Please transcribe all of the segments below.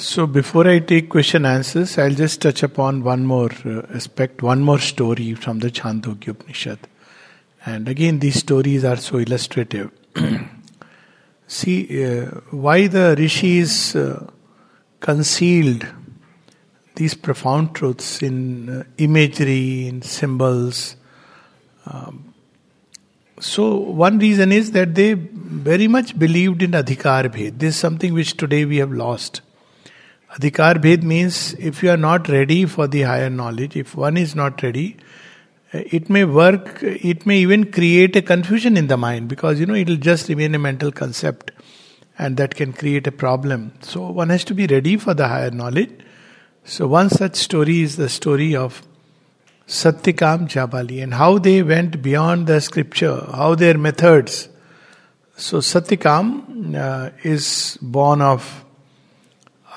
So, before I take question answers, I'll just touch upon one more uh, aspect, one more story from the Chandogya Upanishad. And again, these stories are so illustrative. See, uh, why the rishis uh, concealed these profound truths in uh, imagery, in symbols. Um, so, one reason is that they very much believed in Adhikar Bhed. This is something which today we have lost. Adhikar Bhed means if you are not ready for the higher knowledge, if one is not ready, uh, it may work, it may even create a confusion in the mind because you know it will just remain a mental concept and that can create a problem. So, one has to be ready for the higher knowledge so, one such story is the story of Satyakam Jabali and how they went beyond the scripture, how their methods. So, Satyakam uh, is born of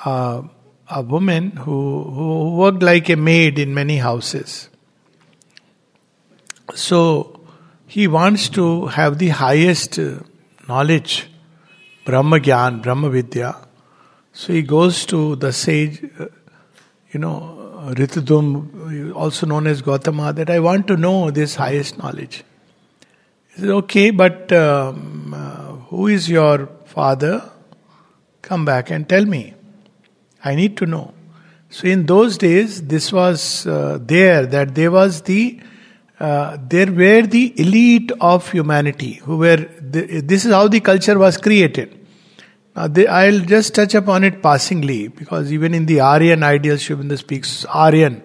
uh, a woman who, who worked like a maid in many houses. So, he wants to have the highest knowledge, Brahma Gyan, Brahma Vidya. So, he goes to the sage. You know, Ritudum, also known as Gautama, that I want to know this highest knowledge. He says, okay, but um, uh, who is your father? Come back and tell me. I need to know. So in those days, this was uh, there that there was the uh, there were the elite of humanity who were. The, this is how the culture was created. Now, they, I'll just touch upon it passingly because even in the Aryan ideal, Aurobindo speaks Aryan,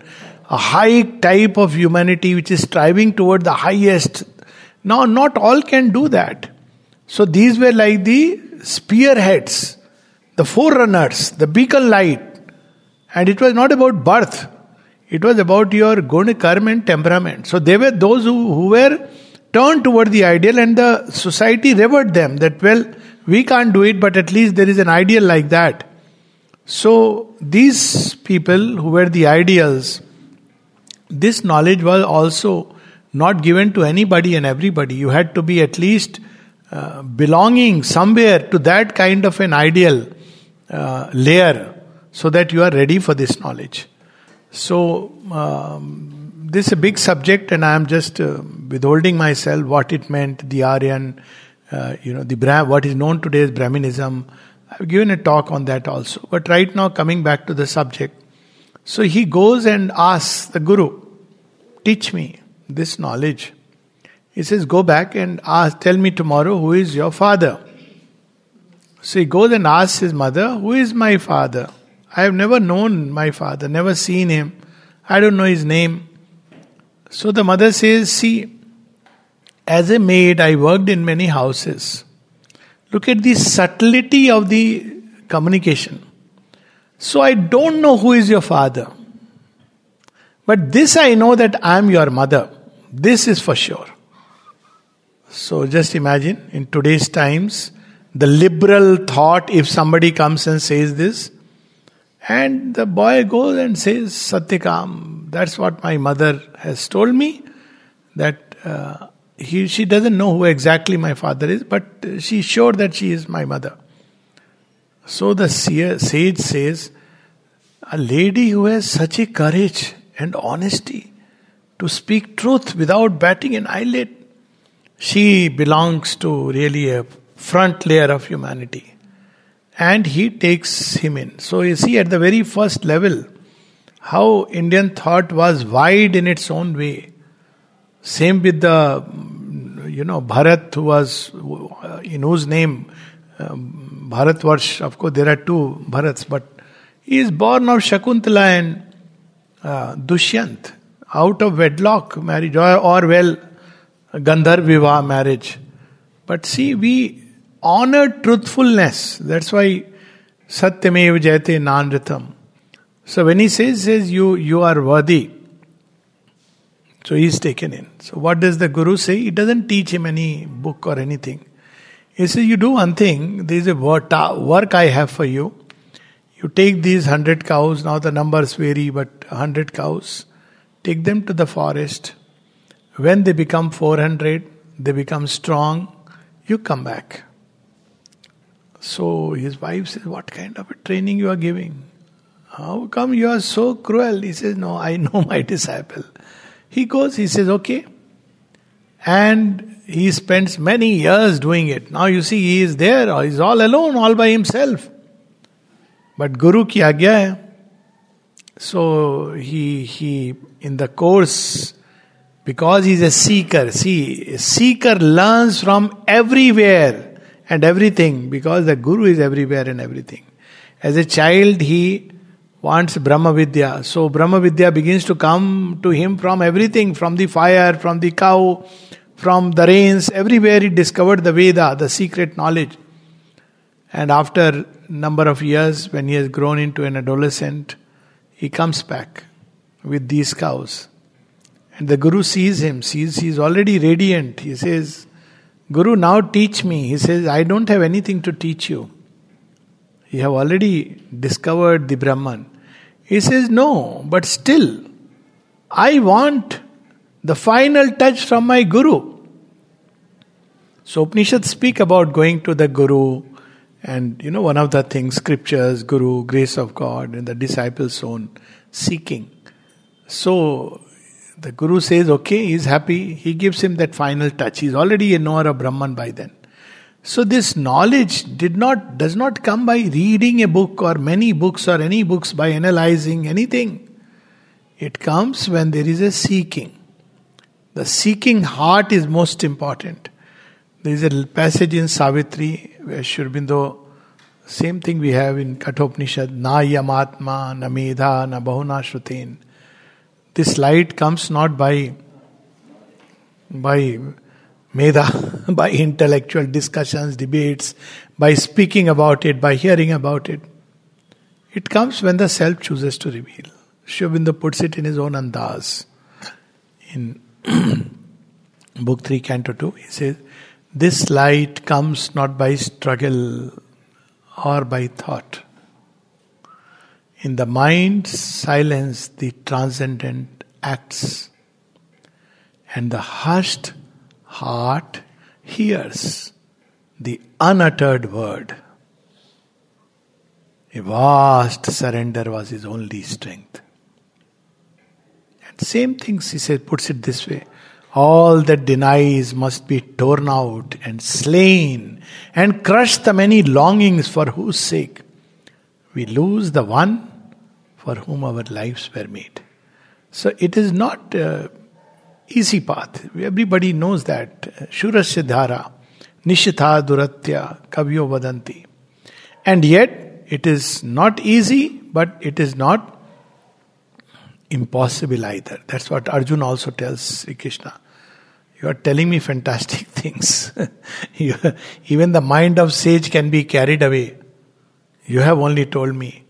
a high type of humanity which is striving toward the highest. Now, not all can do that. So, these were like the spearheads, the forerunners, the beacon light. And it was not about birth, it was about your guna, karma, and temperament. So, they were those who, who were turned toward the ideal, and the society revered them that, well, we can't do it, but at least there is an ideal like that. So, these people who were the ideals, this knowledge was also not given to anybody and everybody. You had to be at least uh, belonging somewhere to that kind of an ideal uh, layer so that you are ready for this knowledge. So, um, this is a big subject, and I am just uh, withholding myself what it meant, the Aryan uh, you know, the Bra- what is known today as Brahminism. I've given a talk on that also. But right now, coming back to the subject, so he goes and asks the Guru, teach me this knowledge. He says, go back and ask, tell me tomorrow who is your father. So he goes and asks his mother, who is my father? I have never known my father, never seen him. I don't know his name. So the mother says, see, as a maid, I worked in many houses. Look at the subtlety of the communication. So I don't know who is your father. But this I know that I am your mother. This is for sure. So just imagine in today's times, the liberal thought if somebody comes and says this, and the boy goes and says, Satyakam, that's what my mother has told me, that uh, he, she doesn't know who exactly my father is, but she's sure that she is my mother. So the sage says, a lady who has such a courage and honesty to speak truth without batting an eyelid, she belongs to really a front layer of humanity. And he takes him in. So you see, at the very first level, how Indian thought was wide in its own way. Same with the, you know, Bharat, who was, in whose name, um, Bharatvarsh, of course, there are two Bharats, but he is born of Shakuntala and uh, Dushyant, out of wedlock marriage, or, or well, Gandharv marriage. But see, we honor truthfulness. That's why Satyamev Jayate Nanratam. So when he says, says you, you are worthy, so he is taken in. So what does the Guru say? He doesn't teach him any book or anything. He says, You do one thing, there is a work I have for you. You take these hundred cows, now the numbers vary, but hundred cows, take them to the forest. When they become 400, they become strong, you come back. So his wife says, What kind of a training you are giving? How come you are so cruel? He says, No, I know my disciple. He goes, he says, Okay. And he spends many years doing it. Now you see, he is there, he's all alone, all by himself. But Guru ki agya hai. So he he in the course because he's a seeker. See, a seeker learns from everywhere and everything because the Guru is everywhere and everything. As a child, he wants Brahma Vidya. So Brahma Vidya begins to come to him from everything, from the fire, from the cow, from the rains, everywhere he discovered the Veda, the secret knowledge. And after number of years, when he has grown into an adolescent, he comes back with these cows. And the Guru sees him, sees he's already radiant. He says, Guru, now teach me. He says, I don't have anything to teach you. You have already discovered the Brahman. He says, No, but still, I want the final touch from my Guru. So Upanishads speak about going to the Guru, and you know, one of the things, scriptures, Guru, grace of God, and the disciple's own seeking. So the Guru says, okay, he's happy, he gives him that final touch. He's already a knower of Brahman by then. So this knowledge did not does not come by reading a book or many books or any books by analyzing anything. It comes when there is a seeking. The seeking heart is most important. There is a passage in Savitri where Sri Aurobindo, same thing we have in Kathopanishad, na yamatma, na medha, na bahuna shrutin. This light comes not by by medha, by intellectual discussions, debates, by speaking about it, by hearing about it. It comes when the self chooses to reveal. Sri puts it in his own andaz. In Book 3, Canto 2, he says, This light comes not by struggle or by thought. In the mind's silence, the transcendent acts, and the hushed heart hears the unuttered word. A vast surrender was his only strength. And same things he said, puts it this way. All that denies must be torn out and slain and crush the many longings for whose sake we lose the one for whom our lives were made. So it is not uh, easy path. Everybody knows that. Shurasya dhara, nishitha duratya, kavyo vadanti. And yet, it is not easy, but it is not impossible either. That's what Arjun also tells Sri Krishna. You are telling me fantastic things. even the mind of sage can be carried away. You have only told me.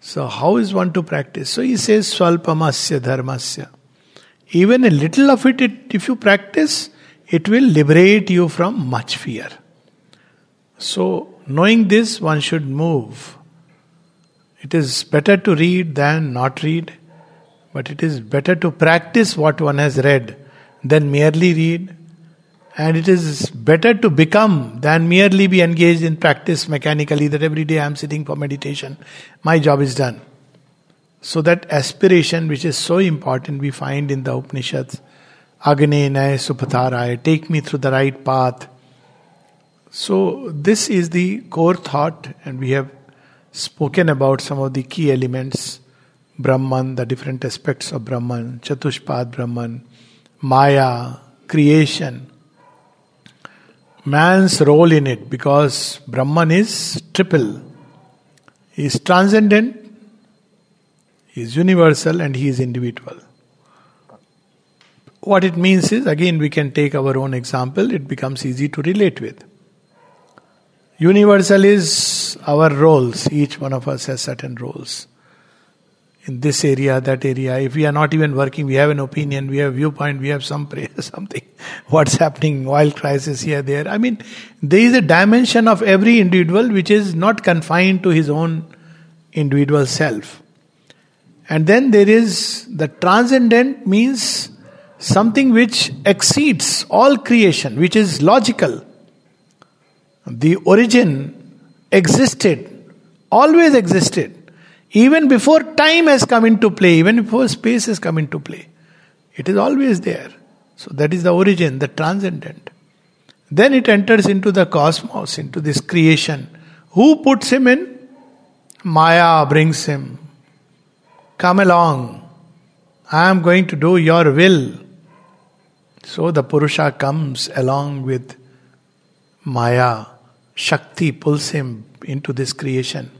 So, how is one to practice? So, he says, Swalpamasya dharmasya. Even a little of it, it, if you practice, it will liberate you from much fear. So, knowing this, one should move. It is better to read than not read, but it is better to practice what one has read than merely read. And it is better to become than merely be engaged in practice mechanically that every day I am sitting for meditation. My job is done. So that aspiration, which is so important, we find in the Upanishads, Agne Nay Supatharay, take me through the right path. So this is the core thought, and we have spoken about some of the key elements Brahman, the different aspects of Brahman, Chatushpad Brahman, Maya, creation, man's role in it, because Brahman is triple. He is transcendent, he is universal and he is individual. What it means is, again, we can take our own example, it becomes easy to relate with. Universal is our roles, each one of us has certain roles. In this area, that area, if we are not even working, we have an opinion, we have viewpoint, we have some prayer, something. What's happening, Oil crisis here, there. I mean, there is a dimension of every individual which is not confined to his own individual self. And then there is the transcendent means something which exceeds all creation, which is logical. The origin existed, always existed, even before time has come into play, even before space has come into play. It is always there. So that is the origin, the transcendent. Then it enters into the cosmos, into this creation. Who puts him in? Maya brings him. Come along. I am going to do your will. So the Purusha comes along with Maya. Shakti pulls him into this creation.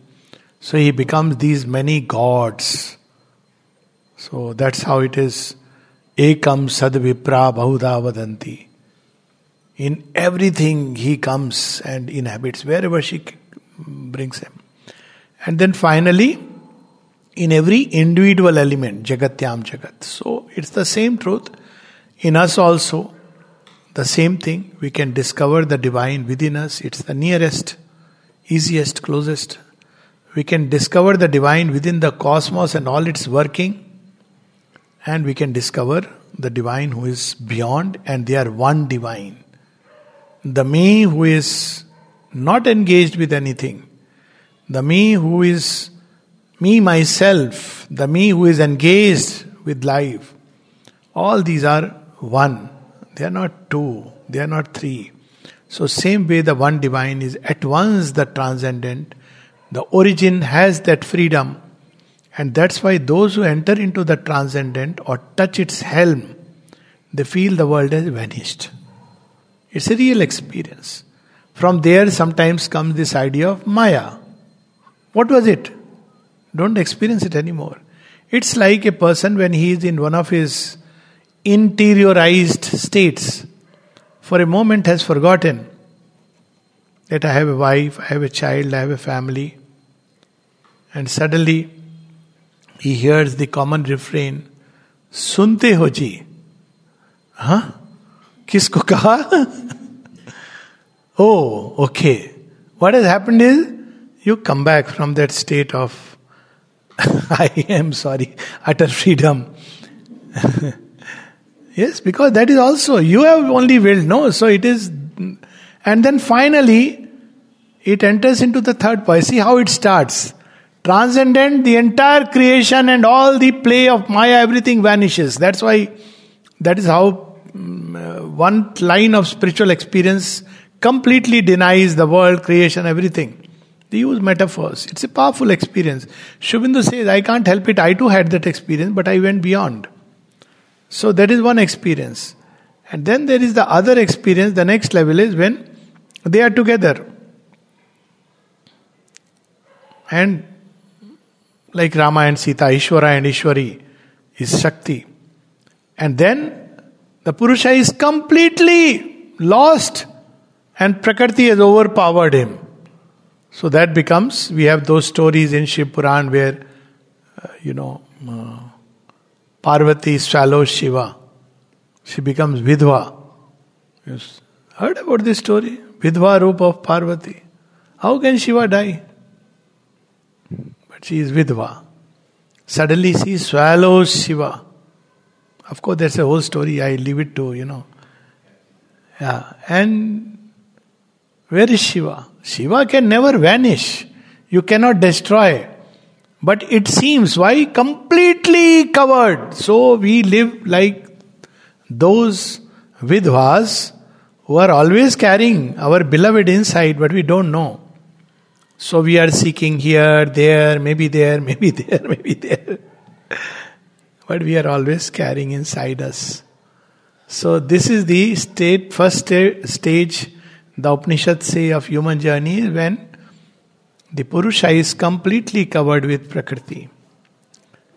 So he becomes these many gods. So that's how it is. Ekam sad vipra bahuda vadanti. In everything he comes and inhabits, wherever she brings him. And then finally, in every individual element, Jagatyam Jagat. So it's the same truth. In us also, the same thing. We can discover the divine within us. It's the nearest, easiest, closest. We can discover the divine within the cosmos and all its working. And we can discover the divine who is beyond, and they are one divine. The me who is not engaged with anything, the me who is me myself, the me who is engaged with life, all these are one. They are not two, they are not three. So, same way, the one divine is at once the transcendent. The origin has that freedom, and that's why those who enter into the transcendent or touch its helm, they feel the world has vanished. It's a real experience. From there, sometimes comes this idea of Maya. What was it? Don't experience it anymore. It's like a person when he is in one of his interiorized states, for a moment has forgotten that I have a wife, I have a child, I have a family, and suddenly he hears the common refrain, Sunte ho ji. Huh? Kisko kaha? oh, okay. What has happened is you come back from that state of I am sorry, utter freedom. yes, because that is also, you have only will no? So it is, and then finally, it enters into the third point. See how it starts. Transcendent, the entire creation and all the play of Maya, everything vanishes. That's why, that is how um, one line of spiritual experience completely denies the world, creation, everything. They use metaphors. It's a powerful experience. Sri Aurobindo says, I can't help it. I too had that experience, but I went beyond. So that is one experience. And then there is the other experience, the next level is when they are together. And like Rama and Sita, Ishwara and Ishwari is Shakti. And then the Purusha is completely lost and Prakriti has overpowered him. So that becomes, we have those stories in Shiv Puran where, uh, you know, uh, Parvati swallows Shiva. She becomes Vidva. You heard about this story? Vidva Roop of Parvati. How can Shiva die? She is Vidva. Suddenly she swallows Shiva. Of course, that's a whole story. I leave it to, you know. Yeah. And where is Shiva? Shiva can never vanish. You cannot destroy. But it seems why completely covered. So we live like those vidvas who are always carrying our beloved inside, but we don't know. So we are seeking here, there, maybe there, maybe there, maybe there. but we are always carrying inside us. So this is the state, first stage the Upanishads say of human journey is when the Purusha is completely covered with Prakriti.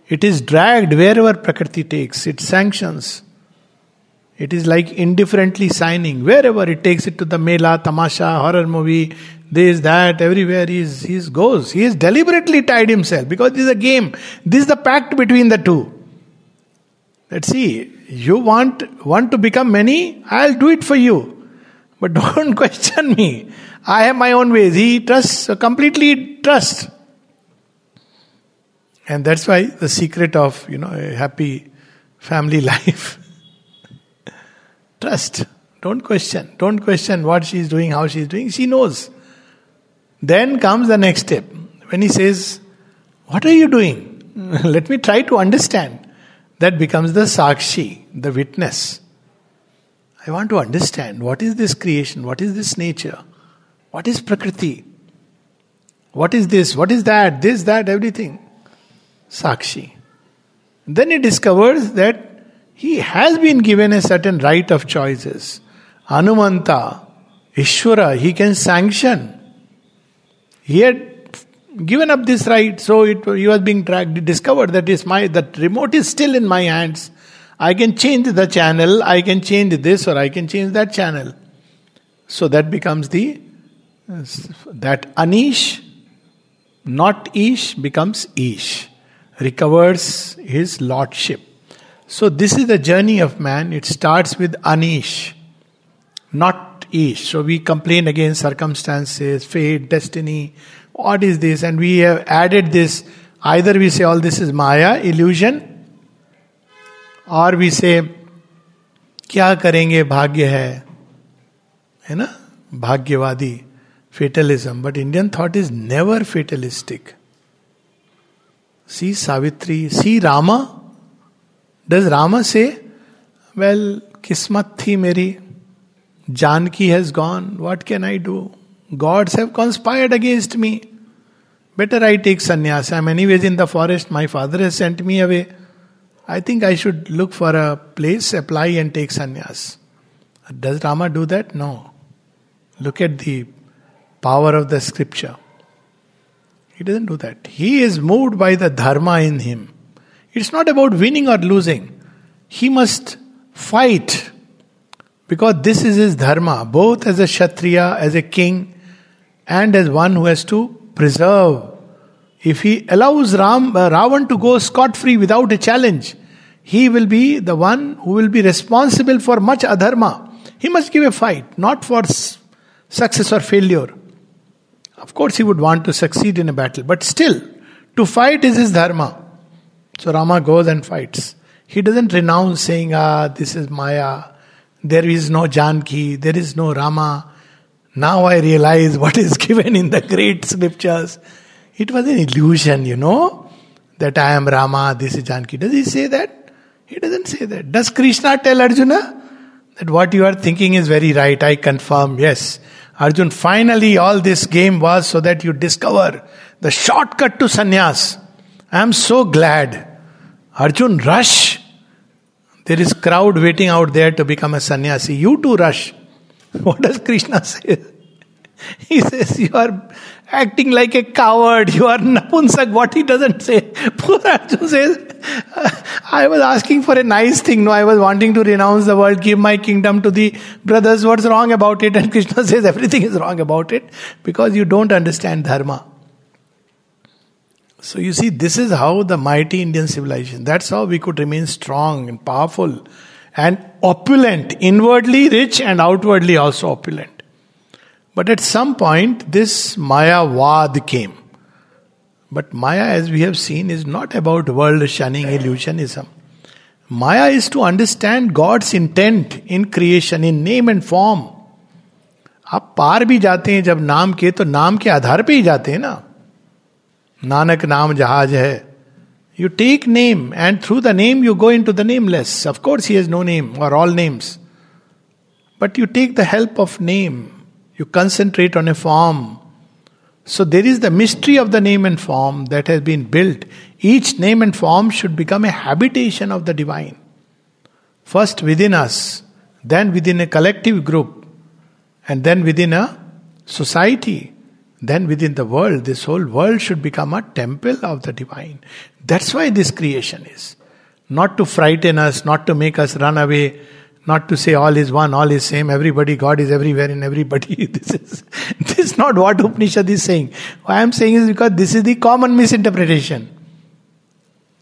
It is dragged wherever Prakriti takes, it sanctions. It is like indifferently signing. Wherever it takes it to the Mela, Tamasha, horror movie, this, that, everywhere he, is, goes. He has deliberately tied himself because this is a game. This is the pact between the two. Let's see. You want, want to become many? I'll do it for you. But don't question me. I have my own ways. He trusts, uh, completely trust. And that's why the secret of, you know, a happy family life. Trust. Don't question. Don't question what she is doing, how she is doing. She knows. Then comes the next step. When he says, What are you doing? Let me try to understand. That becomes the Sakshi, the witness. I want to understand what is this creation, what is this nature, what is Prakriti, what is this, what is that, this, that, everything. Sakshi. Then he discovers that he has been given a certain right of choices. Anumanta, Ishvara, he can sanction. He had given up this right, so it, he was being dragged. Discovered that is my that remote is still in my hands. I can change the channel, I can change this or I can change that channel. So that becomes the that Anish, not Ish, becomes Ish. Recovers his lordship. So this is the journey of man. It starts with Anish, not Ish. So we complain against circumstances, fate, destiny. What is this? And we have added this. Either we say all this is Maya, illusion, और भी से क्या करेंगे भाग्य है है ना भाग्यवादी fatalism but Indian thought is never fatalistic see Savitri see Rama does Rama say well किस्मत थी मेरी Janaki has gone what can I do gods have conspired against me better I take sannyas I am anyways in the forest my father has sent me away I think I should look for a place, apply, and take sannyas. Does Rama do that? No. Look at the power of the scripture. He doesn't do that. He is moved by the dharma in him. It's not about winning or losing. He must fight because this is his dharma, both as a Kshatriya, as a king, and as one who has to preserve if he allows Ram, uh, Ravan to go scot free without a challenge, he will be the one who will be responsible for much adharma. He must give a fight, not for s- success or failure. Of course, he would want to succeed in a battle, but still, to fight is his dharma. So Rama goes and fights. He doesn't renounce saying, Ah, this is Maya, there is no Janki, there is no Rama. Now I realize what is given in the great scriptures. It was an illusion, you know, that I am Rama, this is Janki. Does he say that? He doesn't say that. Does Krishna tell Arjuna that what you are thinking is very right? I confirm, yes. Arjun, finally, all this game was so that you discover the shortcut to sannyas. I am so glad. Arjun, rush. There is crowd waiting out there to become a sannyasi. You too rush. What does Krishna say? He says, You are acting like a coward, you are napunsak. What he doesn't say. Poor Arjun says, I was asking for a nice thing. No, I was wanting to renounce the world, give my kingdom to the brothers. What's wrong about it? And Krishna says, Everything is wrong about it because you don't understand dharma. So you see, this is how the mighty Indian civilization, that's how we could remain strong and powerful and opulent, inwardly rich and outwardly also opulent. But at some point, this Maya Vad came. But Maya, as we have seen, is not about world shunning illusionism. Maya is to understand God's intent in creation, in name and form. आप पार भी जाते हैं जब नाम के तो नाम के आधार पे ही जाते हैं ना नानक नाम जहाज़ है। You take name and through the name you go into the nameless of course he has no name or all names but you take the help of name you concentrate on a form so there is the mystery of the name and form that has been built each name and form should become a habitation of the divine first within us then within a collective group and then within a society then within the world. This whole world should become a temple of the divine. That's why this creation is. Not to frighten us, not to make us run away not to say all is one, all is same, everybody, God is everywhere in everybody. this is this is not what Upanishad is saying. What I am saying is because this is the common misinterpretation.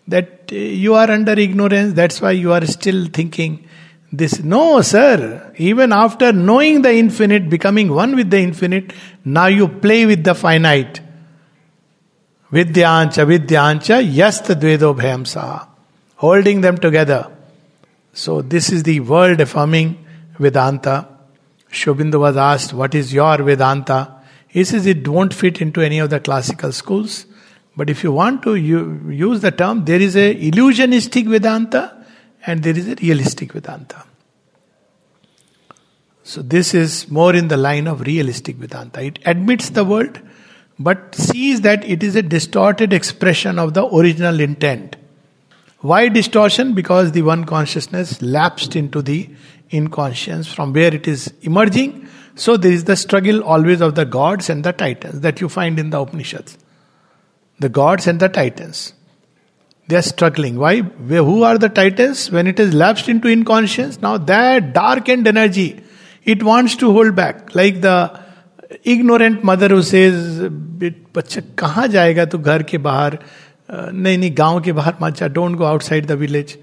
That uh, you are under ignorance, that's why you are still thinking this. No, sir. Even after knowing the infinite, becoming one with the infinite, now you play with the finite. Vidyancha, vidyancha, yast dvedo bhayam Holding them together. So, this is the world affirming Vedanta. Sri Aurobindo was asked, What is your Vedanta? He says it won't fit into any of the classical schools. But if you want to use the term, there is a illusionistic Vedanta and there is a realistic Vedanta. So this is more in the line of realistic Vedanta. It admits the world, but sees that it is a distorted expression of the original intent. Why distortion? Because the one consciousness lapsed into the inconscience from where it is emerging. So there is the struggle always of the gods and the titans that you find in the Upanishads. The gods and the titans. They are struggling. Why? Who are the titans? When it is lapsed into inconscience, now that darkened energy, it wants to hold back. Like the ignorant mother who says, बच्चा कहाँ जाएगा तो घर के बाहर नहीं नहीं गाँव के बाहर जा don't go outside the village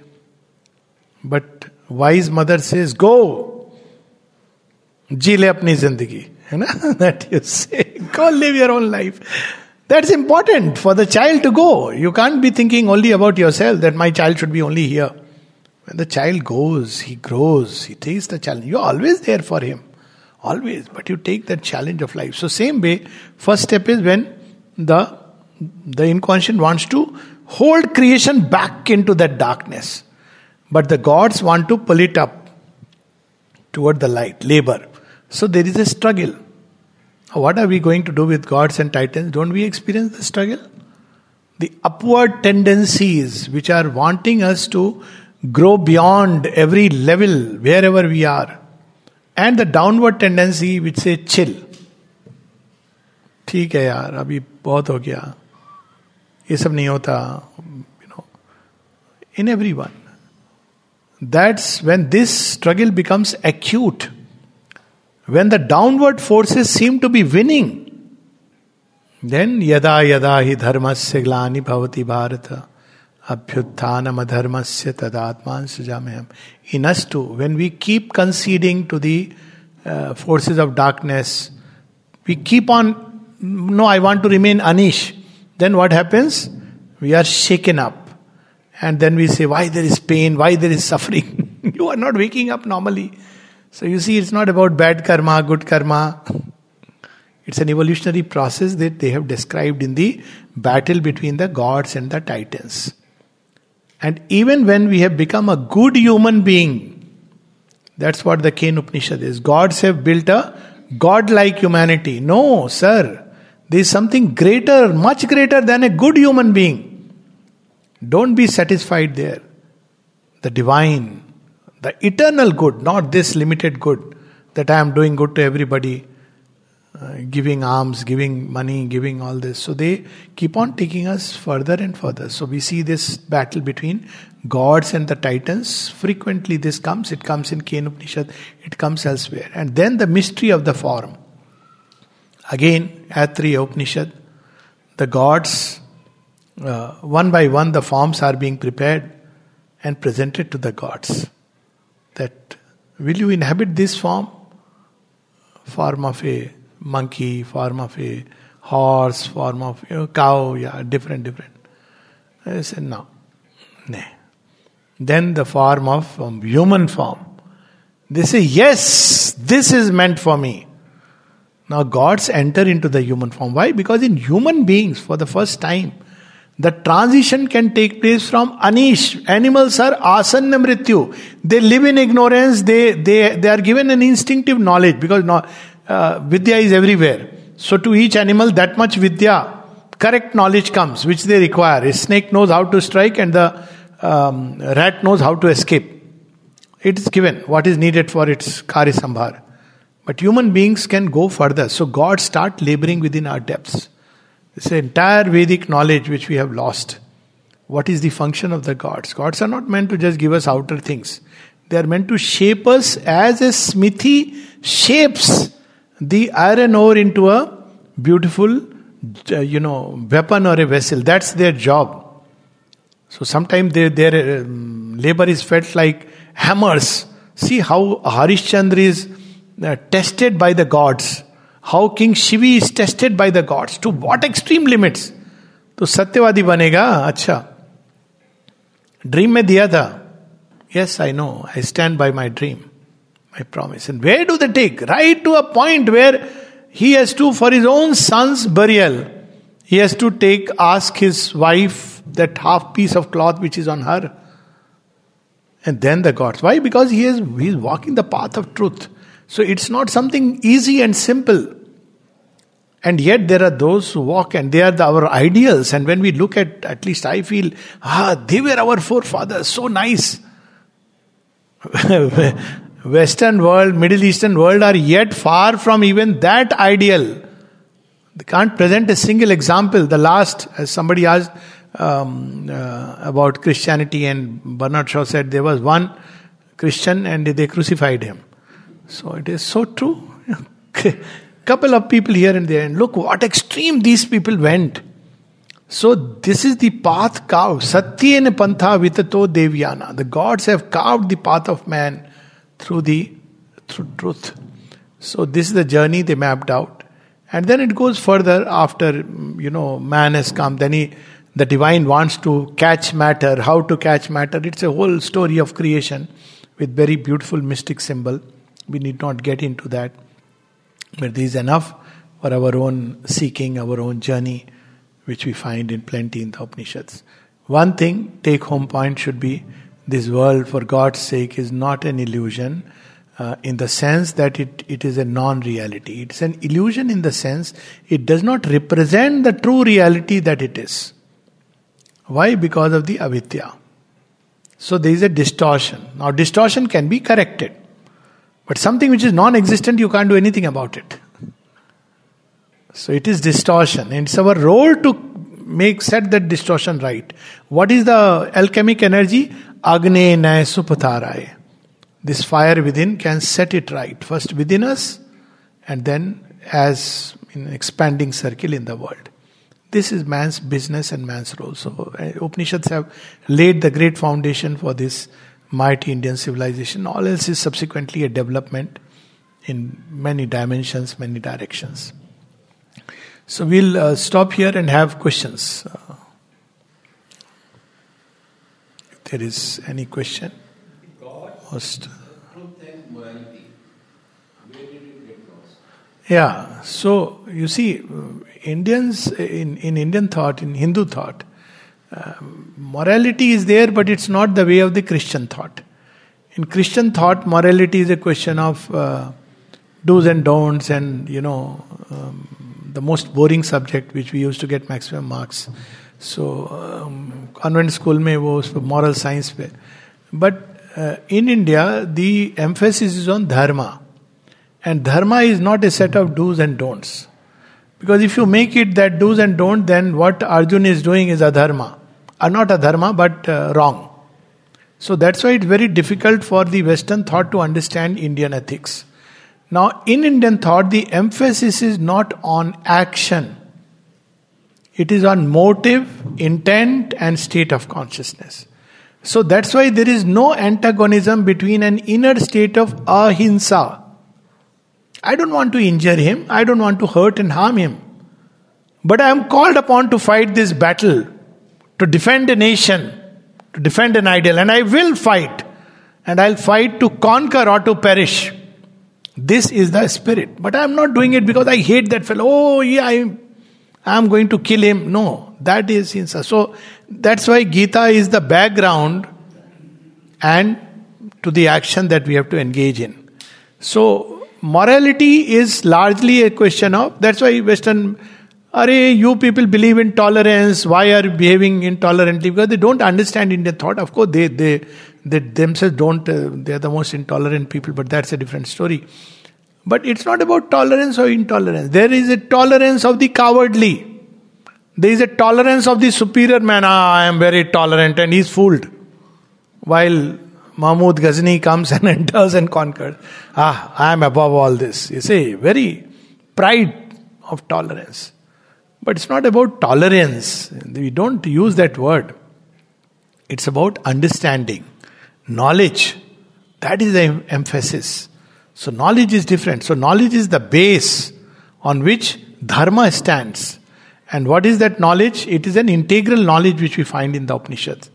but wise mother says go जी ले अपनी ज़िंदगी है ना that you say go live your own life That's important for the child to go. You can't be thinking only about yourself that my child should be only here. When the child goes, he grows, he takes the challenge. You're always there for him. Always. But you take that challenge of life. So, same way, first step is when the the inconscient wants to hold creation back into that darkness. But the gods want to pull it up toward the light, labor. So there is a struggle. What are we going to do with gods and titans? Don't we experience the struggle? The upward tendencies which are wanting us to grow beyond every level wherever we are, and the downward tendency which say chill. ठीक है यार अभी बहुत हो गया ये सब नहीं होता you know in every one that's when this struggle becomes acute when the downward forces seem to be winning then यदा यदा ही धर्म से ग्लानी भवती भारत अभ्युत्थान अधर्म से तदात्मान सजामे हम इन us to when we keep conceding to the forces of darkness we keep on no I want to remain Anish then what happens? We are shaken up. And then we say, why there is pain, why there is suffering. you are not waking up normally. So you see, it's not about bad karma, good karma. It's an evolutionary process that they have described in the battle between the gods and the titans. And even when we have become a good human being, that's what the Kena Upanishad is. Gods have built a god-like humanity. No, sir. There is something greater, much greater than a good human being. Don't be satisfied there. The divine, the eternal good, not this limited good that I am doing good to everybody, uh, giving alms, giving money, giving all this. So they keep on taking us further and further. So we see this battle between gods and the titans. Frequently this comes, it comes in Kena Upanishad, it comes elsewhere. And then the mystery of the form. Again, Aitareya Upanishad, the gods, uh, one by one, the forms are being prepared and presented to the gods. That will you inhabit this form? Form of a monkey, form of a horse, form of you know, cow, yeah, different, different. I said, no. Nah. Then the form of um, human form. They say, yes, this is meant for me. Now, gods enter into the human form. Why? Because in human beings, for the first time, the transition can take place from anish. Animals are asanna mrityu. They live in ignorance. They, they, they are given an instinctive knowledge because no, uh, vidya is everywhere. So to each animal, that much vidya, correct knowledge comes, which they require. A snake knows how to strike and the um, rat knows how to escape. It is given what is needed for its kari sambhar. But human beings can go further. So God start laboring within our depths. This entire Vedic knowledge which we have lost. What is the function of the gods? Gods are not meant to just give us outer things. They are meant to shape us as a smithy shapes the iron ore into a beautiful, uh, you know, weapon or a vessel. That's their job. So sometimes their, their um, labor is felt like hammers. See how Harishchandra is uh, tested by the gods How King Shivi is tested by the gods. To what extreme limits? तो सत्यवादी बनेगा अच्छा dream में दिया था yes I know I stand by my dream my promise and where do the take right to a point where he has to, for his own son's burial, he has to take, ask his wife that half piece of cloth which is on her. And then the gods. Why? Because he is he is walking the path of truth. So it's not something easy and simple. and yet there are those who walk and they are the, our ideals. And when we look at, at least I feel, ah, they were our forefathers, so nice. Western world, Middle Eastern world are yet far from even that ideal. They can't present a single example. The last, as somebody asked um, uh, about Christianity, and Bernard Shaw said there was one Christian and they crucified him. So it is so true. Couple of people here and there, and look what extreme these people went. So this is the path carved. Satyena pantha vitato devyana. The gods have carved the path of man through the through truth. So this is the journey they mapped out. And then it goes further after you know man has come. Then he the divine wants to catch matter. How to catch matter? It's a whole story of creation with very beautiful mystic symbol. We need not get into that. But this is enough for our own seeking, our own journey, which we find in plenty in the Upanishads. One thing, take home point should be this world, for God's sake, is not an illusion uh, in the sense that it, it is a non reality. It's an illusion in the sense it does not represent the true reality that it is. Why? Because of the avidya. So there is a distortion. Now, distortion can be corrected. But something which is non existent, you can't do anything about it. So it is distortion. And it's our role to make set that distortion right. What is the alchemic energy? Agne Naya Supataraye. This fire within can set it right. First within us, and then as in an expanding circle in the world. This is man's business and man's role. So uh, Upanishads have laid the great foundation for this mighty Indian civilization. All else is subsequently a development in many dimensions, many directions. So we'll uh, stop here and have questions. Uh, if there is any question, Host. Yeah, so you see, Indians in, in Indian thought, in Hindu thought, Morality is there, but it's not the way of the Christian thought. In Christian thought, morality is a question of uh, do's and don'ts, and you know, um, the most boring subject which we used to get maximum marks. So, um, convent school may wo moral science pe. But uh, in India, the emphasis is on dharma, and dharma is not a set of do's and don'ts. Because if you make it that do's and don't, then what Arjun is doing is adharma. Or not a dharma but uh, wrong. So that's why it's very difficult for the Western thought to understand Indian ethics. Now, in Indian thought, the emphasis is not on action, it is on motive, intent, and state of consciousness. So that's why there is no antagonism between an inner state of ahimsa, I don't want to injure him, I don't want to hurt and harm him. But I am called upon to fight this battle, to defend a nation, to defend an ideal, and I will fight. And I'll fight to conquer or to perish. This is the spirit. But I'm not doing it because I hate that fellow. Oh, yeah, I, I'm going to kill him. No, that is insa. So that's why Gita is the background and to the action that we have to engage in. So morality is largely a question of that's why western are you people believe in tolerance? Why are you behaving intolerantly? Because they don't understand indian thought. Of course they they they themselves don't uh, they are the most intolerant people but that's a different story. But it's not about tolerance or intolerance. There is a tolerance of the cowardly. There is a tolerance of the superior man. Ah, i am very tolerant and he's fooled. While Mahmud Ghazni comes and enters and conquers. Ah, I am above all this. You see, very pride of tolerance. But it's not about tolerance. We don't use that word. It's about understanding, knowledge. That is the emphasis. So, knowledge is different. So, knowledge is the base on which dharma stands. And what is that knowledge? It is an integral knowledge which we find in the Upanishads.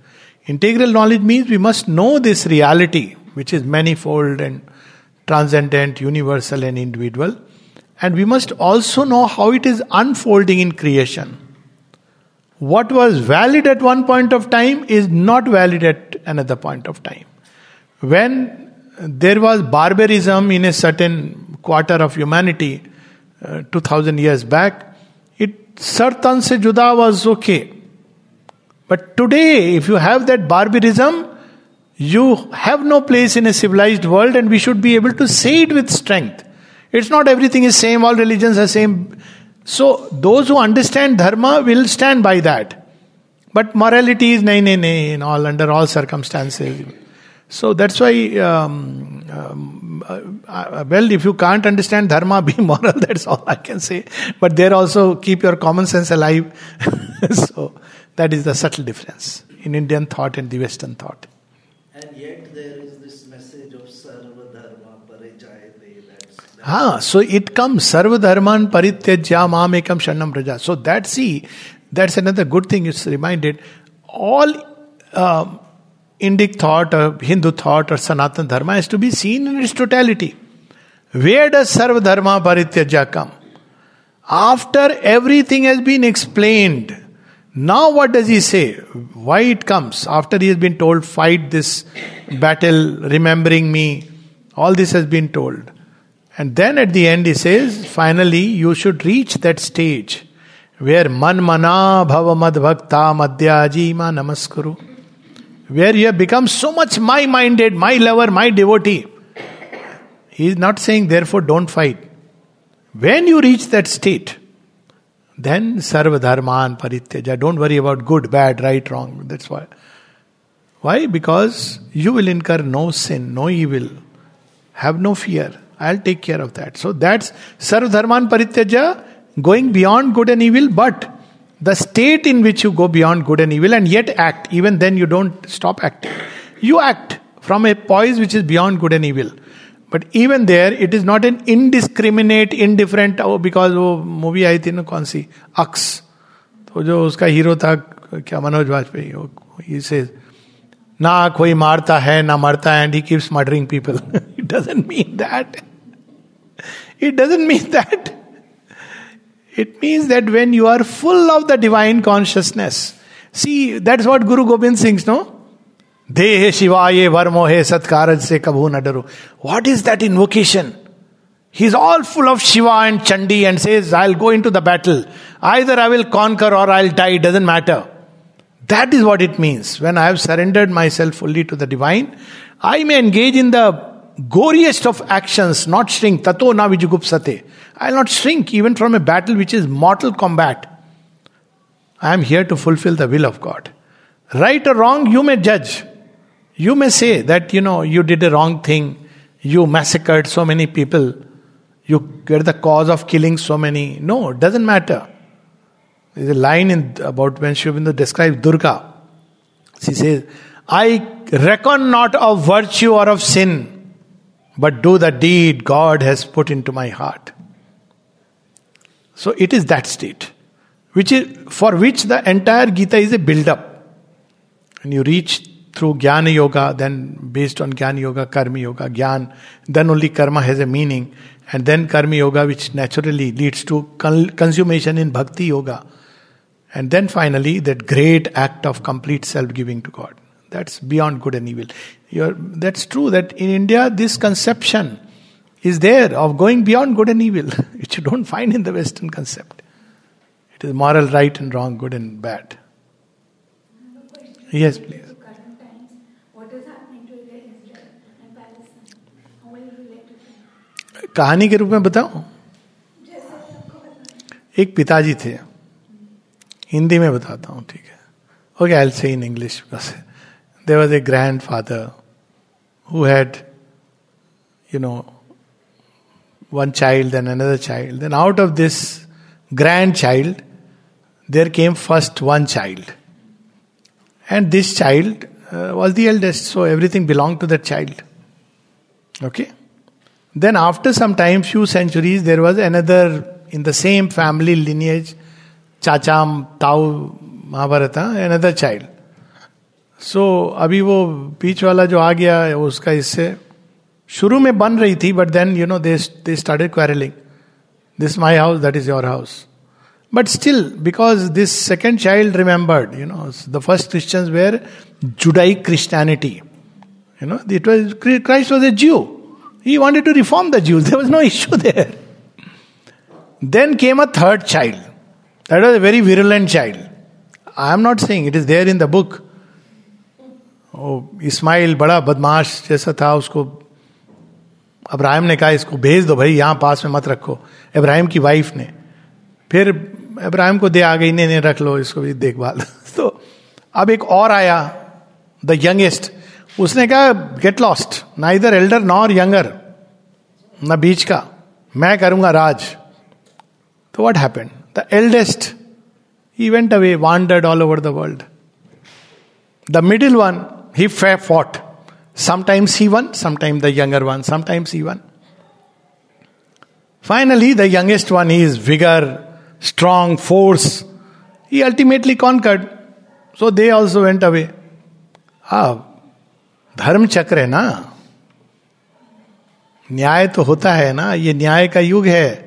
Integral knowledge means we must know this reality, which is manifold and transcendent, universal, and individual. And we must also know how it is unfolding in creation. What was valid at one point of time is not valid at another point of time. When there was barbarism in a certain quarter of humanity, uh, 2000 years back, it sartan se juda was okay. But today, if you have that barbarism, you have no place in a civilized world, and we should be able to say it with strength. It's not everything is same, all religions are same. So those who understand dharma will stand by that. But morality is nay, nay, nay, in all under all circumstances. So that's why, um, um, uh, uh, well, if you can't understand dharma, be moral. That's all I can say. But there also keep your common sense alive. so that is the subtle difference in Indian thought and the Western thought. And yet there is this message of Sarva Dharma Parijayate. That's, that's Ah, so it comes Sarva Dharman Parityajya Mamekam Sharanam Vraja. So that see, that's another good thing it's reminded. All um, Indic thought or Hindu thought or Sanatan Dharma has to be seen in its totality. Where does Sarva Dharma Parityajya come? After everything has been explained, now what does he say? Why it comes? After he has been told, fight this battle, remembering me, all this has been told. And then at the end he says, finally you should reach that stage where man mana bhava mad bhakta madhyajima namaskuru. Where you have become so much my minded, my lover, my devotee. He is not saying therefore don't fight. When you reach that state, then sarva dharman parityaja. Don't worry about good, bad, right, wrong. That's why. Why? Because you will incur no sin, no evil. Have no fear. I'll take care of that. So that's sarva dharman parityaja, going beyond good and evil, but the state in which you go beyond good and evil and yet act, even then you don't stop acting. You act from a poise which is beyond good and evil. But even there it is not an indiscriminate indifferent because वो movie आई थी ना कौन सी अक्स तो जो उसका hero था क्या मनोज वाजपेयी से ना कोई मारता है ना मरता है and he keeps murdering people it doesn't mean that it doesn't mean that it means that when you are full of the divine consciousness see that's what Guru Gobind Singh no दे हे शिवा ये वर्मो हे सत्कारज से कभू न डरो. What is that in invocation He is all full of Shiva and and says, I'll go into the battle. Either I will conquer or I'll die, it doesn't matter. That is what it means. When I have surrendered myself fully to the divine, I may engage in the goriest of actions, not shrink. Tato na vijugupsate. I'll not shrink even from a battle which is mortal combat. I am here to fulfill the will of God. Right or wrong, you may judge. You may say that, you know, you did a wrong thing. You massacred so many people. You were the cause of killing so many. No, it doesn't matter. There's a line in about when Sri Aurobindo describes Durga. She says, I reckon not of virtue or of sin, but do the deed God has put into my heart. So it is that state, which is for which the entire Gita is a build-up. And you reach through Jnana Yoga, then based on Jnana Yoga, Karma Yoga, Gyan, then only Karma has a meaning, and then Karma Yoga, which naturally leads to consummation in Bhakti Yoga. And then finally, that great act of complete self giving to God. That's beyond good and evil. You're, that's true that in India, this conception is there of going beyond good and evil, which you don't find in the Western concept. It is moral right and wrong, good and bad. Yes, please. current times, what is happening to Israel and Palestine? How will you relate to them? कहानी के रूप में बताऊं जैसे आपको पता है एक पिताजी थे हिंदी में बताता हूँ, ठीक है? ओके आई से इन इंग्लिश बस। There was a grandfather who had you know one child then another child then out of this grandchild there came first one child and this child was the eldest so everything belong to that child okay then after some time few centuries there was another in the same family lineage चाचाम, ताऊ, Mahabharata another child so अभी वो बीच वाला जो आ गया उसका इससे शुरू में बन रही थी but then you know they started quarrelling this my house that is your house but still because this second child remembered you know the first Christians were Judaic Christianity you know that was Christ was a Jew he wanted to reform the Jews there was no issue there then came a third child That was a very virulent child. I am not saying it is there in the book. Oh, Ismail बड़ा बदमाश जैसा था उसको अब्राहिम ने कहा इसको भेज दो भाई यहाँ पास में मत रखो। इब्राहिम की वाइफ ने। फिर इब्राहिम को दे आ गई नहीं नहीं रख लो इसको भी देखभाल। तो अब एक और आया द यंगेस्ट उसने कहा गेट लॉस्ट ना इधर एल्डर नॉर यंगर ना बीच का। मैं करूँगा राज। तो what happen The eldest, he went away, wandered all over the world. The middle one, he fought. Sometimes he won, sometimes the younger one, sometimes he won. Finally, the youngest one, he is vigor, strong force, he ultimately conquered. So they also went away. Ah, धर्म चक्र है ना न्याय तो होता है ना ये न्याय का युग है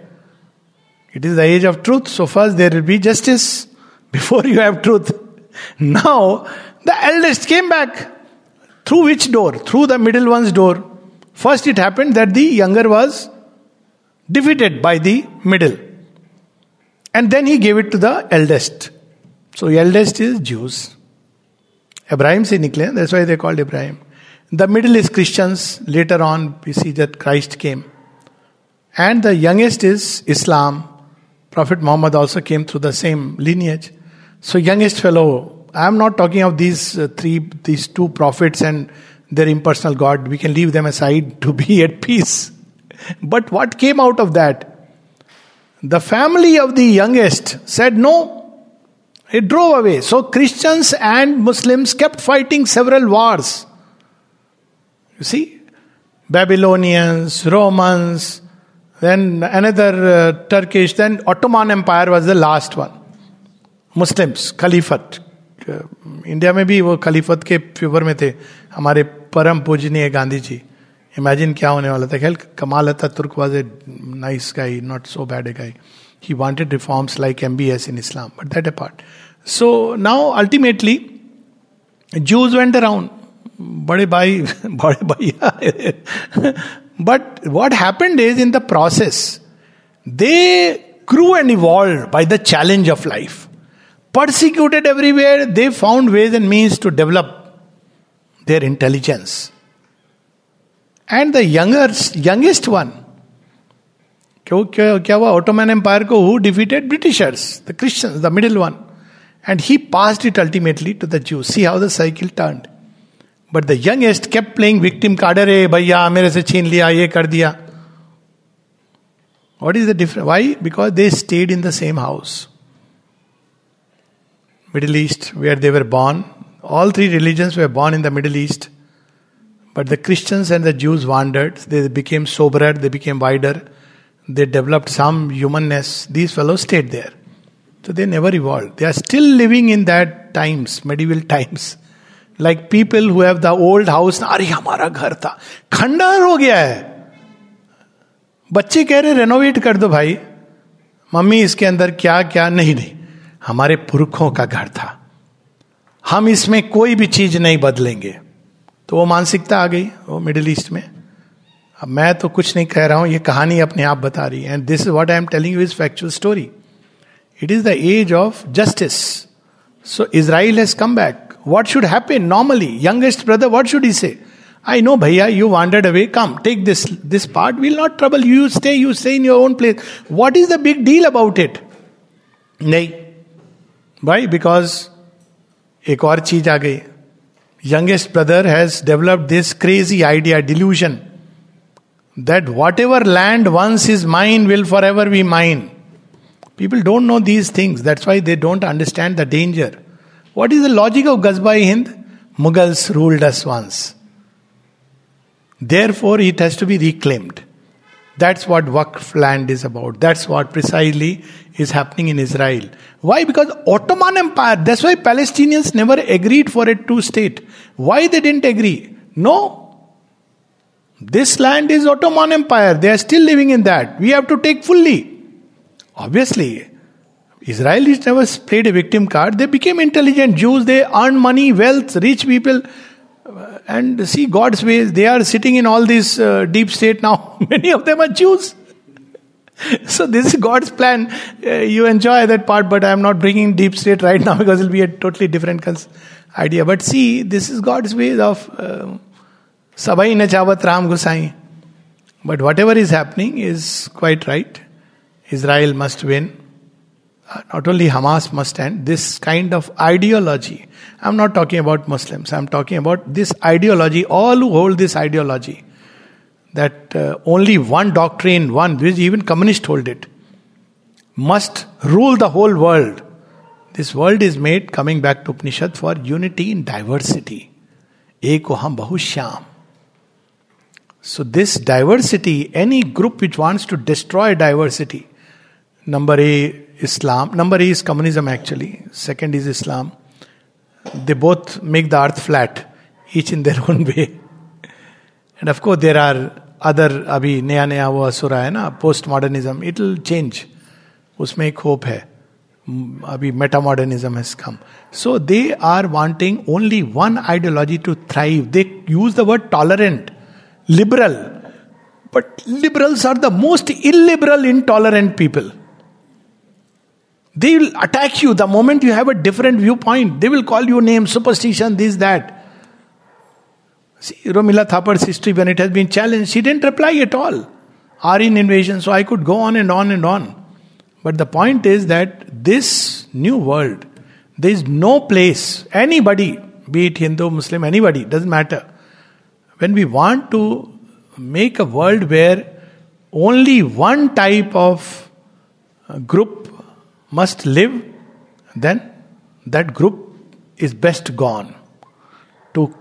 It is the age of truth, so first there will be justice before you have truth. Now, the eldest came back. Through which door? Through the middle one's door. First, it happened that the younger was defeated by the middle. And then he gave it to the eldest. So, eldest is Jews. Abraham se nikle, that's why they called Abraham. The middle is Christians. Later on, we see that Christ came. And the youngest is Islam. Prophet Muhammad also came through the same lineage. So youngest fellow, I am not talking of these uh, three, these two prophets and their impersonal God. We can leave them aside to be at peace. But what came out of that? The family of the youngest said no. It drove away. So Christians and Muslims kept fighting several wars. You see? Babylonians, Romans, then another uh, Turkish, then Ottoman Empire was the last one. Muslims, Caliphate. India में भी वो खलीफत के favour में थे हमारे परम पूजनीय Gandhi ji imagine क्या होने वाला था खेल कमाल तुर्क was a nice guy not so bad a guy he wanted reforms like M B S in Islam but that a part so now ultimately Jews went around बड़े भाई बड़े भैया but what happened is in the process they grew and evolved by the challenge of life. Persecuted everywhere, they found ways and means to develop their intelligence. And the younger youngest one क्यों क्या क्या हुआ Ottoman empire को who defeated Britishers the Christian the middle one and he passed it ultimately to the Jew see how the cycle turn but the youngest kept playing victim card अरे भैया मेरे से छीन लिया ये कर दिया what is the difference why because they stayed in the same house Middle East where they were born all three religions were born in the Middle East. But the Christians and the Jews wandered. They became soberer, they became wider, they developed some humanness. These fellows stayed there. So they never evolved. They are still living in that times, medieval times. Like people who have the old house, अरे हमारा घर था। खंडहर हो गया है। बच्चे कह रहे रेनोवेट कर दो भाई। मम्मी इसके अंदर क्या क्या? नहीं नहीं। हमारे पुरखों का घर था। हम इसमें कोई भी चीज़ नहीं बदलेंगे। तो वो मानसिकता आ गई वो मिडिल ईस्ट में। अब मैं तो कुछ नहीं कह रहा हूँ ये कहानी अपने आप बता रही है। And this is what I am telling you is factual story it is the age of justice so Israel has come back what should happen normally youngest brother what should he से I know भैया you wanted away come take this this part will not trouble you stay you stay in your own place what is the big deal about it नहीं भाई because एक और चीज आ गई youngest brother has developed this crazy idea, delusion, that whatever land once is mine will forever be mine. People don't know these things. That's why they don't understand the danger. what is the logic of Ghazwa-e-Hind? Mughals ruled us once. Therefore, it has to be reclaimed. That's what Waqf land is about. That's what precisely is happening in Israel. Why? Because Ottoman Empire, that's why Palestinians never agreed for a two state. Why they didn't agree? No. This land is Ottoman Empire. They are still living in that. We have to take fully. Obviously, Israelis never played a victim card. They became intelligent Jews. They earned money, wealth, rich people. Uh, And see God's ways. They are sitting in all this uh, deep state now. Many of them are Jews. So this is God's plan. Uh, you enjoy that part, but I am not bringing deep state right now because it'll be a totally different cons- idea. But see, this is God's ways of uh, Sabai Nachavat Ram Gusai. But whatever is happening is quite right. Israel must win. Uh, Not only Hamas must end. This kind of ideology. I'm not talking about Muslims. I'm talking about this ideology. All who hold this ideology that uh, only one doctrine, one, which even communists hold it, must rule the whole world. This world is made, coming back to Upanishad, for unity in diversity. Eko ham bahushyam. So, this diversity, any group which wants to destroy diversity, number A, Islam, number A is communism actually, second is Islam. They both make the earth flat, each in their own way. And of course, there are other अभी नया नया वो असुरा है ना post modernism it will change उसमें एक hope है म, अभी Meta modernism has come so they are wanting only one ideology to thrive they use the word tolerant liberal but liberals are the most illiberal intolerant people they will attack you the moment you have a different viewpoint they will call you names superstition this that See, Romila Thapar's history, when it has been challenged, she didn't reply at all. Aryan invasion, so I could go on and on and on. But the point is that this new world, there is no place, anybody, be it Hindu, Muslim, anybody, doesn't matter. When we want to make a world where only one type of group must live, then that group is best gone. To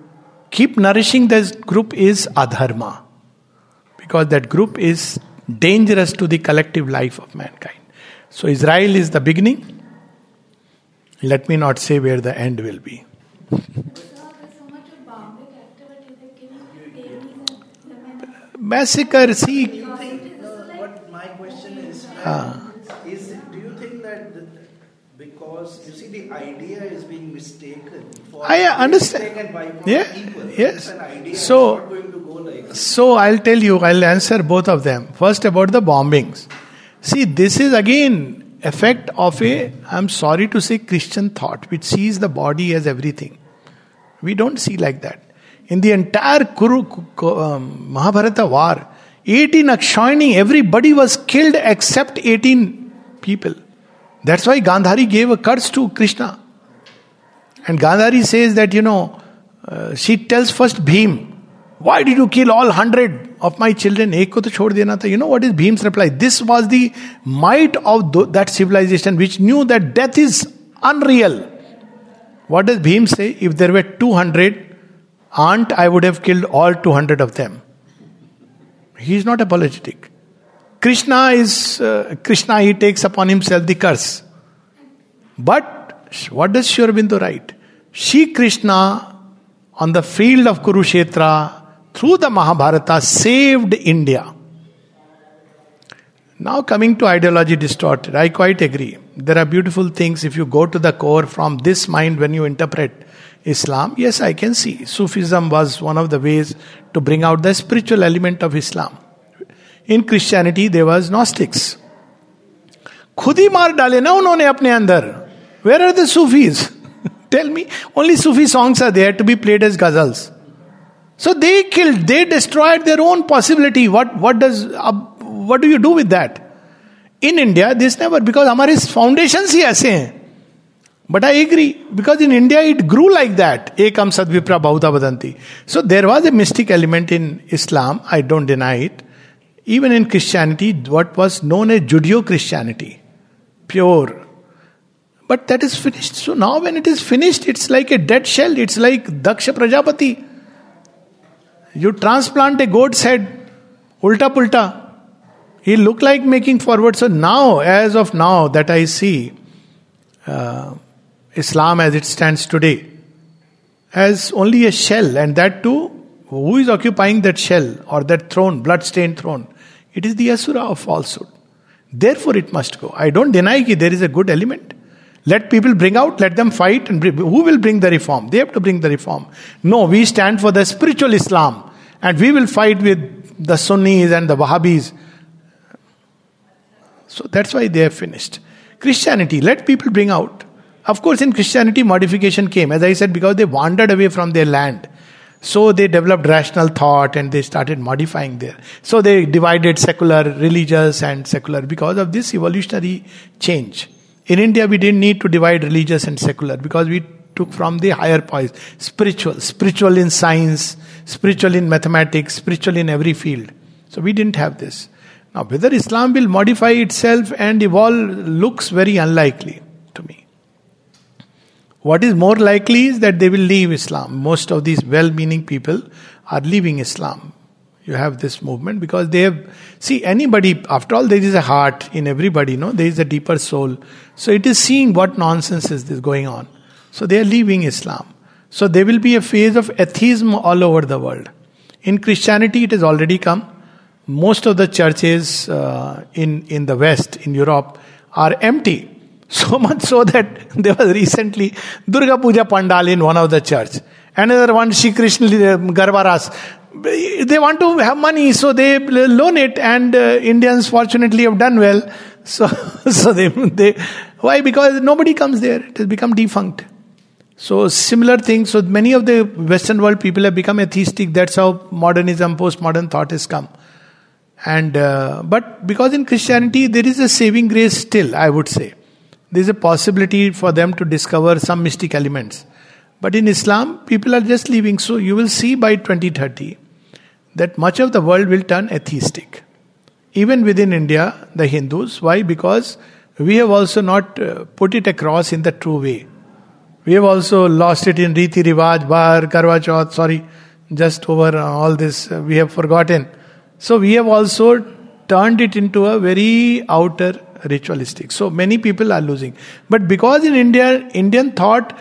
keep nourishing this group is adharma because that group is dangerous to the collective life of mankind so israel is the beginning let me not say where the end will be So there's so much of boundary activity, they're killing babies and women. massacre see Do you think, uh, what my question is, Ah. is it- do you think that the, because you see the idea is being mistaken for I understand. Yeah, people. yes. So- going to go like. So I'll tell you, I'll answer both of them. First about the bombings. See, this is again effect of a, I'm sorry to say, Christian thought, which sees the body as everything. We don't see like that. In the entire Kuru, Ku- um, Mahabharata war, 18 Akshauhini, everybody was killed except 18 people. That's why Gandhari gave a curse to Krishna. And Gandhari says that, you know, uh, she tells first Bhim, Why did you kill all hundred of my children? Ek to chhod. You know what is Bhim's reply? This was the might of that civilization which knew that death is unreal. What does Bhim say? If there were 200 aunt, I would have killed all 200 of them. He is not apologetic. Krishna is, uh, Krishna, he takes upon himself the curse. But what does Sri Aurobindo write? Sri Krishna on the field of Kurukshetra through the Mahabharata saved India. Now coming to ideology distorted, I quite agree. There are beautiful things if you go to the core from this mind when you interpret Islam. Yes, I can see. Sufism was one of the ways to bring out the spiritual element of Islam. In Christianity, there was Gnostics. खुद ही मार डाले ना उन्होंने अपने अंदर। Where are the Sufis tell me only Sufi songs are there to be played as ghazals so they killed they destroyed their own possibility what what does what do you do with that in India this never because हमारे foundation ही ऐसे हैं। But I agree because in India it grew like that एक हम सदविप्रा बहुता बदंती so there was a mystic element in Islam I don't deny it even in Christianity, what was known as Judeo Christianity, pure. But that is finished. So now, when it is finished, it's like a dead shell. It's like Daksha Prajapati. You transplant a goat's head, ulta pulta. He look like making forward. So now, as of now, that I see uh, Islam as it stands today, as only a shell, and that too, who is occupying that shell or that throne, blood-stained throne? It is the asura of falsehood. Therefore, it must go. I don't deny that there is a good element. Let people bring out, let them fight, and bring, who will bring the reform? They have to bring the reform. No, we stand for the spiritual Islam, and we will fight with the Sunnis and the Wahhabis. So that's why they have finished. Christianity, let people bring out. Of course, in Christianity, modification came, as I said, because they wandered away from their land. So they developed rational thought and they started modifying there. So they divided secular, religious, and secular because of this evolutionary change. In India, we didn't need to divide religious and secular because we took from the higher poise spiritual, spiritual in science, spiritual in mathematics, spiritual in every field. So we didn't have this. Now, whether Islam will modify itself and evolve looks very unlikely. What is more likely is that they will leave Islam. Most of these well meaning people are leaving Islam. You have this movement because they have. See, anybody, after all, there is a heart in everybody, no? There is a deeper soul. So it is seeing what nonsense is this going on. So they are leaving Islam. So there will be a phase of atheism all over the world. In Christianity, it has already come. Most of the churches uh, in, in the West, in Europe, are empty. So much so that there was recently Durga Puja Pandal in one of the church. Another one, Shri Krishna Garvaras. They want to have money, so they loan it, and uh, Indians fortunately have done well. So, so they, they, why? Because nobody comes there. It has become defunct. So similar things. So many of the Western world people have become atheistic. That's how modernism, postmodern thought has come. And uh, but because in Christianity there is a saving grace still, I would say there is a possibility for them to discover some mystic elements. But in Islam, people are just leaving. So you will see by 2030 that much of the world will turn atheistic. Even within India, the Hindus. Why? Because we have also not uh, put it across in the true way. We have also lost it in Riti Rivaj, Bar, Karwa Chauth, sorry, just over uh, all this, uh, we have forgotten. So we have also turned it into a very outer ritualistic. So many people are losing. But because in India, Indian thought,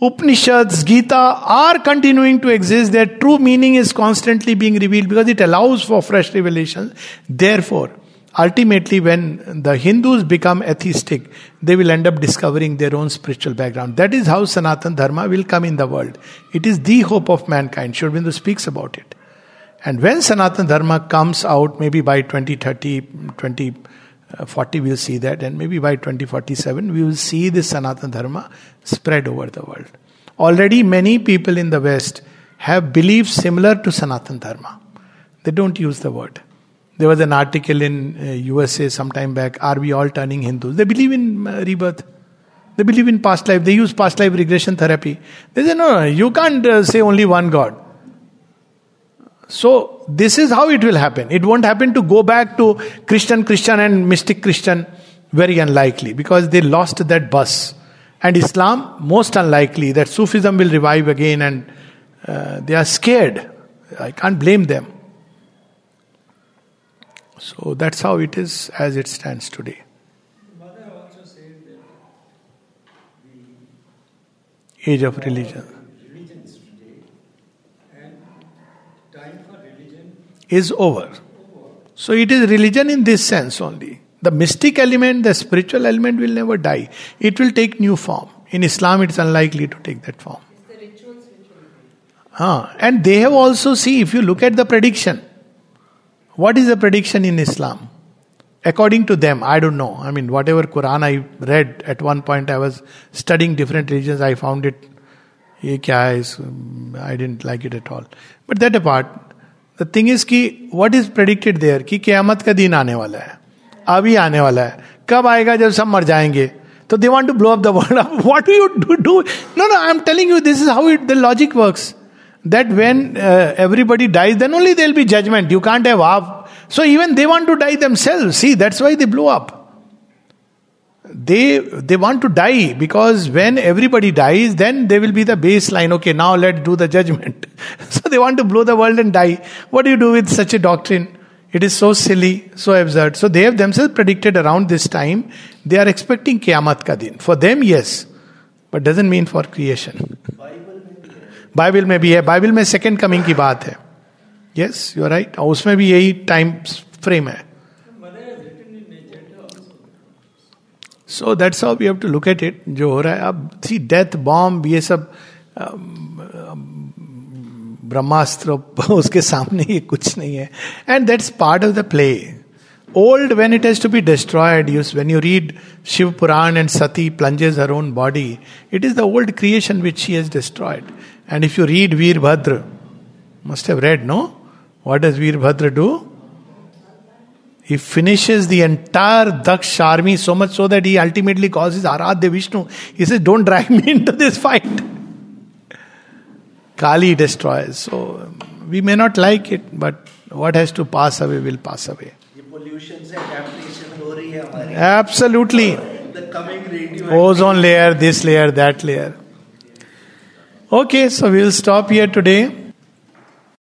Upanishads, Gita are continuing to exist, their true meaning is constantly being revealed because it allows for fresh revelation. Therefore, ultimately, when the Hindus become atheistic, they will end up discovering their own spiritual background. That is how Sanatan Dharma will come in the world. It is the hope of mankind. Sri Aurobindo speaks about it. And when Sanatan Dharma comes out, maybe by 2030, 20, uh, 40 we'll see that. And maybe by 2047 we will see this sanatan dharma spread over the world. Already many people in the west have beliefs similar to sanatan dharma. They don't use the word. There was an article in uh, usa some time back are we all turning hindus? They believe in uh, rebirth. They believe in past life. They use past life regression therapy. They say no, no you can't uh, say only one god so, this is how it will happen. It won't happen to go back to Christian, Christian, and mystic Christian. Very unlikely because they lost that bus. And Islam, most unlikely that Sufism will revive again and uh, they are scared. I can't blame them. So that's how it is as it stands today. Age of religion religions today and time for religion is over. So it is religion in this sense only. The mystic element, the spiritual element will never die. It will take new form. In Islam, it's unlikely to take that form. Huh? and they have also see if you look at the prediction. What is the prediction in Islam? According to them, I don't know. I mean, whatever Quran I read at one point, I was studying different religions. I found it, mm, I didn't like it at all. But that apart, the thing is की what is predicted there कि क्यामत का दिन आने वाला है। अभी आने वाला है। कब आएगा जब सब मर जाएँगे? तो they want to blow up world what you do do no no I am telling you this is how it the logic work that when everybody dies then only there'll be judgement you can't have आप so even they want to die themselves see that's why they blow up They they want to die because when everybody dies, then they will be the baseline. Okay, now let's do the judgment. so they want to blow the world and die. What do you do with such a doctrine? It is so silly, so absurd. So they have themselves predicted around this time. They are expecting Qiyamah ka din. For them, yes, but doesn't mean for creation. Bible में भी है Bible में second coming की बात है yes you right और उसमें भी यही टाइम फ्रेम है So that's of you have to look at it जो हो रहा है, अब सी डेथ बॉम्ब ये सब ब्रह्मास्त्र, उसके सामने ये कुछ नहीं है। And that's part of the play old when it has to be destroyed use when you read Shiv Puran and Sati plunges her own body it is the old creation which he has destroyed and if you read Virbhadra must have read no what does Virbhadra do He finishes the entire Daksh army so much so that he ultimately calls his Aradhya Vishnu. He says, Don't drag me into this fight. Kali destroys. So we may not like it, but what has to pass away will pass away. Absolutely. Ozone layer, this layer, that layer. Okay, so we'll stop here today.